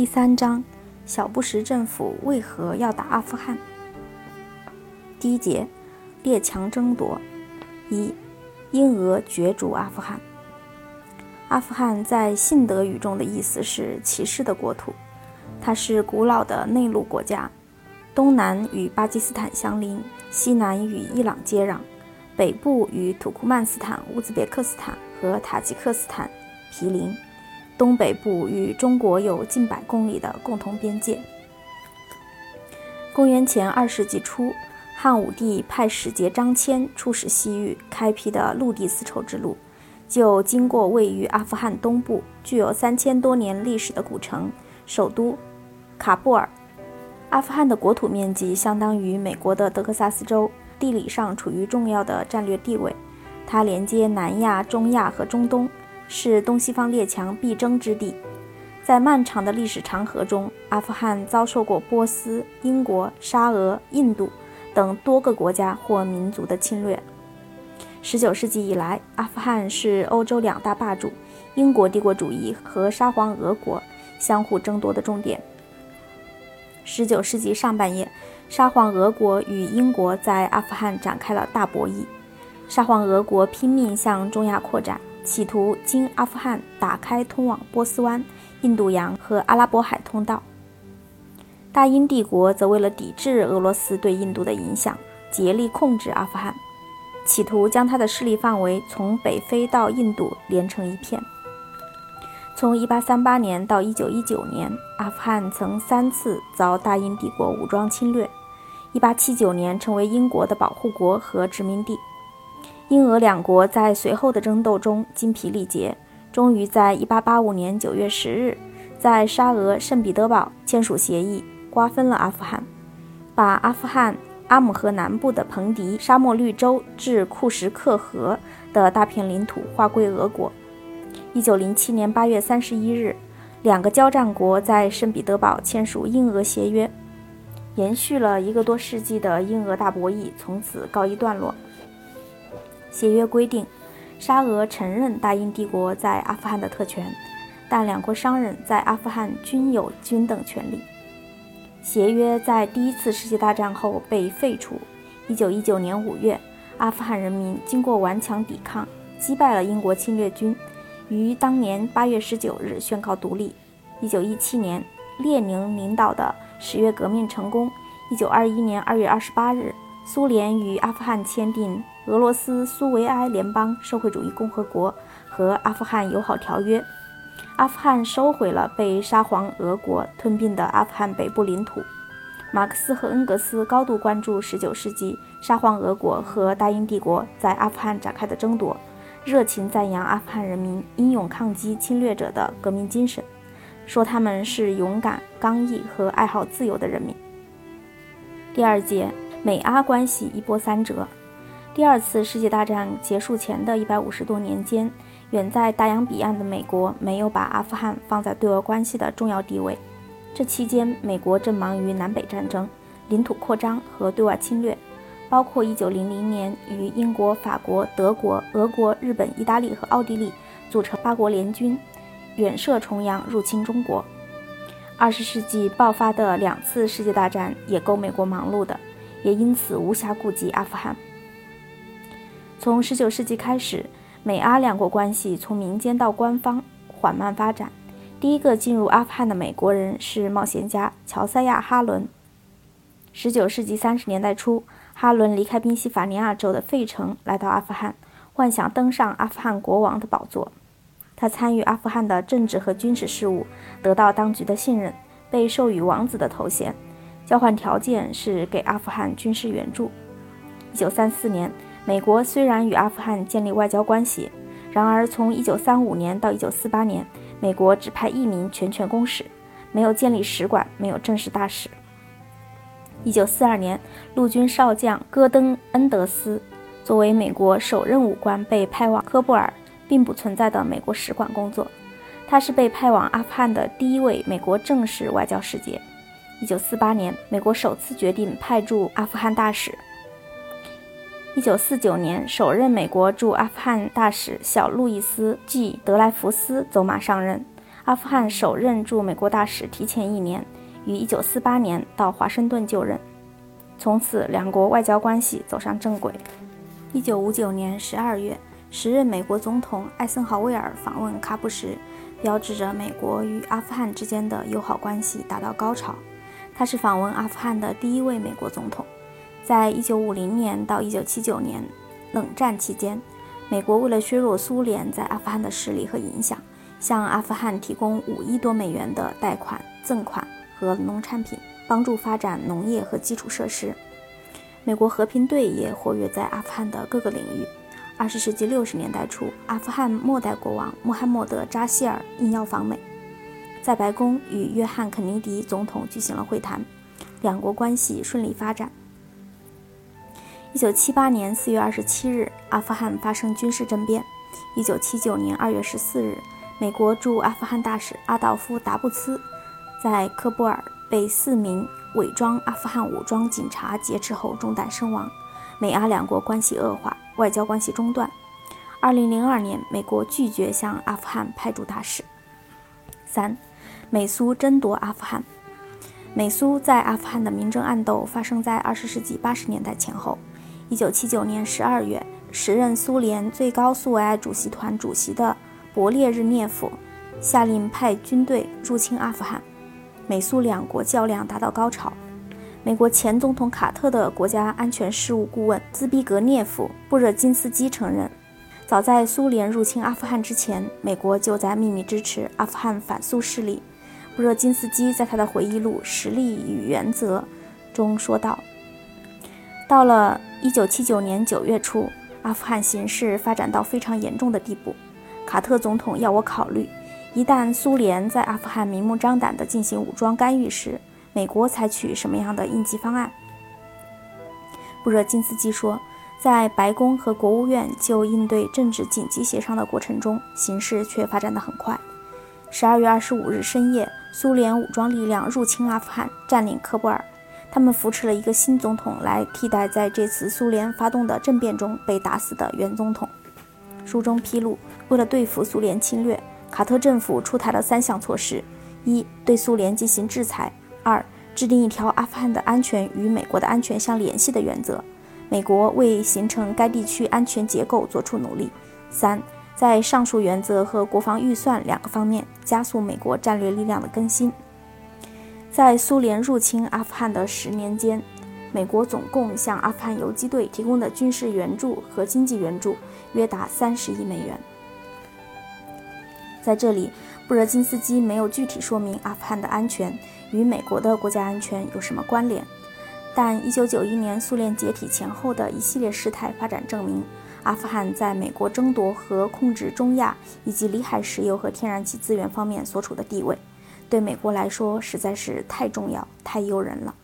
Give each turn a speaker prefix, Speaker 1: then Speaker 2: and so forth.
Speaker 1: 第三章：小布什政府为何要打阿富汗？第一节：列强争夺。一、英俄角逐阿富汗。阿富汗在信德语中的意思是骑士的国土，它是古老的内陆国家，东南与巴基斯坦相邻，西南与伊朗接壤，北部与土库曼斯坦、乌兹别克斯坦和塔吉克斯坦毗邻。东北部与中国有近百公里的共同边界。公元前二世纪初，汉武帝派使节张骞出使西域，开辟的陆地丝绸之路，就经过位于阿富汗东部、具有三千多年历史的古城首都喀布尔。阿富汗的国土面积相当于美国的德克萨斯州，地理上处于重要的战略地位，它连接南亚、中亚和中东。是东西方列强必争之地。在漫长的历史长河中，阿富汗遭受过波斯、英国、沙俄、印度等多个国家或民族的侵略。19世纪以来，阿富汗是欧洲两大霸主——英国帝国主义和沙皇俄国相互争夺的重点。19世纪上半叶，沙皇俄国与英国在阿富汗展开了大博弈。沙皇俄国拼命向中亚扩展。企图经阿富汗打开通往波斯湾、印度洋和阿拉伯海通道。大英帝国则为了抵制俄罗斯对印度的影响，竭力控制阿富汗，企图将它的势力范围从北非到印度连成一片。从1838年到1919年，阿富汗曾三次遭大英帝国武装侵略。1879年成为英国的保护国和殖民地。英俄两国在随后的争斗中精疲力竭，终于在1885年9月10日，在沙俄圣彼得堡签署协议，瓜分了阿富汗，把阿富汗阿姆河南部的彭迪沙漠绿洲至库什克河的大片领土划归俄国。1907年8月31日，两个交战国在圣彼得堡签署英俄协约，延续了一个多世纪的英俄大博弈从此告一段落。协约规定，沙俄承认大英帝国在阿富汗的特权，但两国商人在阿富汗均有均等权利。协约在第一次世界大战后被废除。1919年5月，阿富汗人民经过顽强抵抗，击败了英国侵略军，于当年8月19日宣告独立。1917年，列宁领导的十月革命成功。1921年2月28日，苏联与阿富汗签订。俄罗斯苏维埃联邦社会主义共和国和阿富汗友好条约，阿富汗收回了被沙皇俄国吞并的阿富汗北部领土。马克思和恩格斯高度关注19世纪沙皇俄国和大英帝国在阿富汗展开的争夺，热情赞扬阿富汗人民英勇抗击侵略者的革命精神，说他们是勇敢、刚毅和爱好自由的人民。第二节，美阿关系一波三折。第二次世界大战结束前的一百五十多年间，远在大洋彼岸的美国没有把阿富汗放在对俄关系的重要地位。这期间，美国正忙于南北战争、领土扩张和对外侵略，包括1900年与英国、法国、德国、俄国、日本、意大利和奥地利组成八国联军，远涉重洋入侵中国。二十世纪爆发的两次世界大战也够美国忙碌的，也因此无暇顾及阿富汗。从19世纪开始，美阿两国关系从民间到官方缓慢发展。第一个进入阿富汗的美国人是冒险家乔塞亚·哈伦。19世纪30年代初，哈伦离开宾夕法尼亚州的费城，来到阿富汗，幻想登上阿富汗国王的宝座。他参与阿富汗的政治和军事事务，得到当局的信任，被授予王子的头衔。交换条件是给阿富汗军事援助。1934年。美国虽然与阿富汗建立外交关系，然而从1935年到1948年，美国只派一名全权公使，没有建立使馆，没有正式大使。1942年，陆军少将戈登·恩德斯作为美国首任武官被派往科布尔，并不存在的美国使馆工作。他是被派往阿富汗的第一位美国正式外交使节。1948年，美国首次决定派驻阿富汗大使。一九四九年，首任美国驻阿富汗大使小路易斯 ·G· 德莱福斯走马上任。阿富汗首任驻美国大使提前一年，于1948年到华盛顿就任，从此两国外交关系走上正轨。1959年12月，时任美国总统艾森豪威尔访问喀布什，标志着美国与阿富汗之间的友好关系达到高潮。他是访问阿富汗的第一位美国总统。在1950年到1979年冷战期间，美国为了削弱苏联在阿富汗的势力和影响，向阿富汗提供五亿多美元的贷款、赠款和农产品，帮助发展农业和基础设施。美国和平队也活跃在阿富汗的各个领域。二十世纪六十年代初，阿富汗末代国王穆罕默德·扎希尔应邀访美。在白宫与约翰·肯尼迪总统举行了会谈，两国关系顺利发展。一九七八年四月二十七日，阿富汗发生军事政变。一九七九年二月十四日，美国驻阿富汗大使阿道夫·达布茨在科布尔被四名伪装阿富汗武装警察劫持后中弹身亡，美阿两国关系恶化，外交关系中断。二零零二年，美国拒绝向阿富汗派驻大使。三。美苏争夺阿富汗。美苏在阿富汗的明争暗斗发生在二十世纪八十年代前后。一九七九年十二月，时任苏联最高苏维埃主席团主席的勃列日涅夫下令派军队入侵阿富汗，美苏两国较量达到高潮。美国前总统卡特的国家安全事务顾问兹比格涅夫·布热津斯基承认，早在苏联入侵阿富汗之前，美国就在秘密支持阿富汗反苏势力。布热津斯基在他的回忆录《实力与原则》中说道：“到了1979年9月初，阿富汗形势发展到非常严重的地步。卡特总统要我考虑，一旦苏联在阿富汗明目张胆地进行武装干预时，美国采取什么样的应急方案。”布热津斯基说：“在白宫和国务院就应对政治紧急协商的过程中，形势却发展得很快。”十二月二十五日深夜，苏联武装力量入侵阿富汗，占领科布尔。他们扶持了一个新总统来替代在这次苏联发动的政变中被打死的原总统。书中披露，为了对付苏联侵略，卡特政府出台了三项措施：一、对苏联进行制裁；二、制定一条阿富汗的安全与美国的安全相联系的原则，美国为形成该地区安全结构做出努力；三。在上述原则和国防预算两个方面加速美国战略力量的更新。在苏联入侵阿富汗的十年间，美国总共向阿富汗游击队提供的军事援助和经济援助约达三十亿美元。在这里，布热津斯基没有具体说明阿富汗的安全与美国的国家安全有什么关联，但1991年苏联解体前后的一系列事态发展证明。阿富汗在美国争夺和控制中亚以及里海石油和天然气资源方面所处的地位，对美国来说实在是太重要、太诱人了。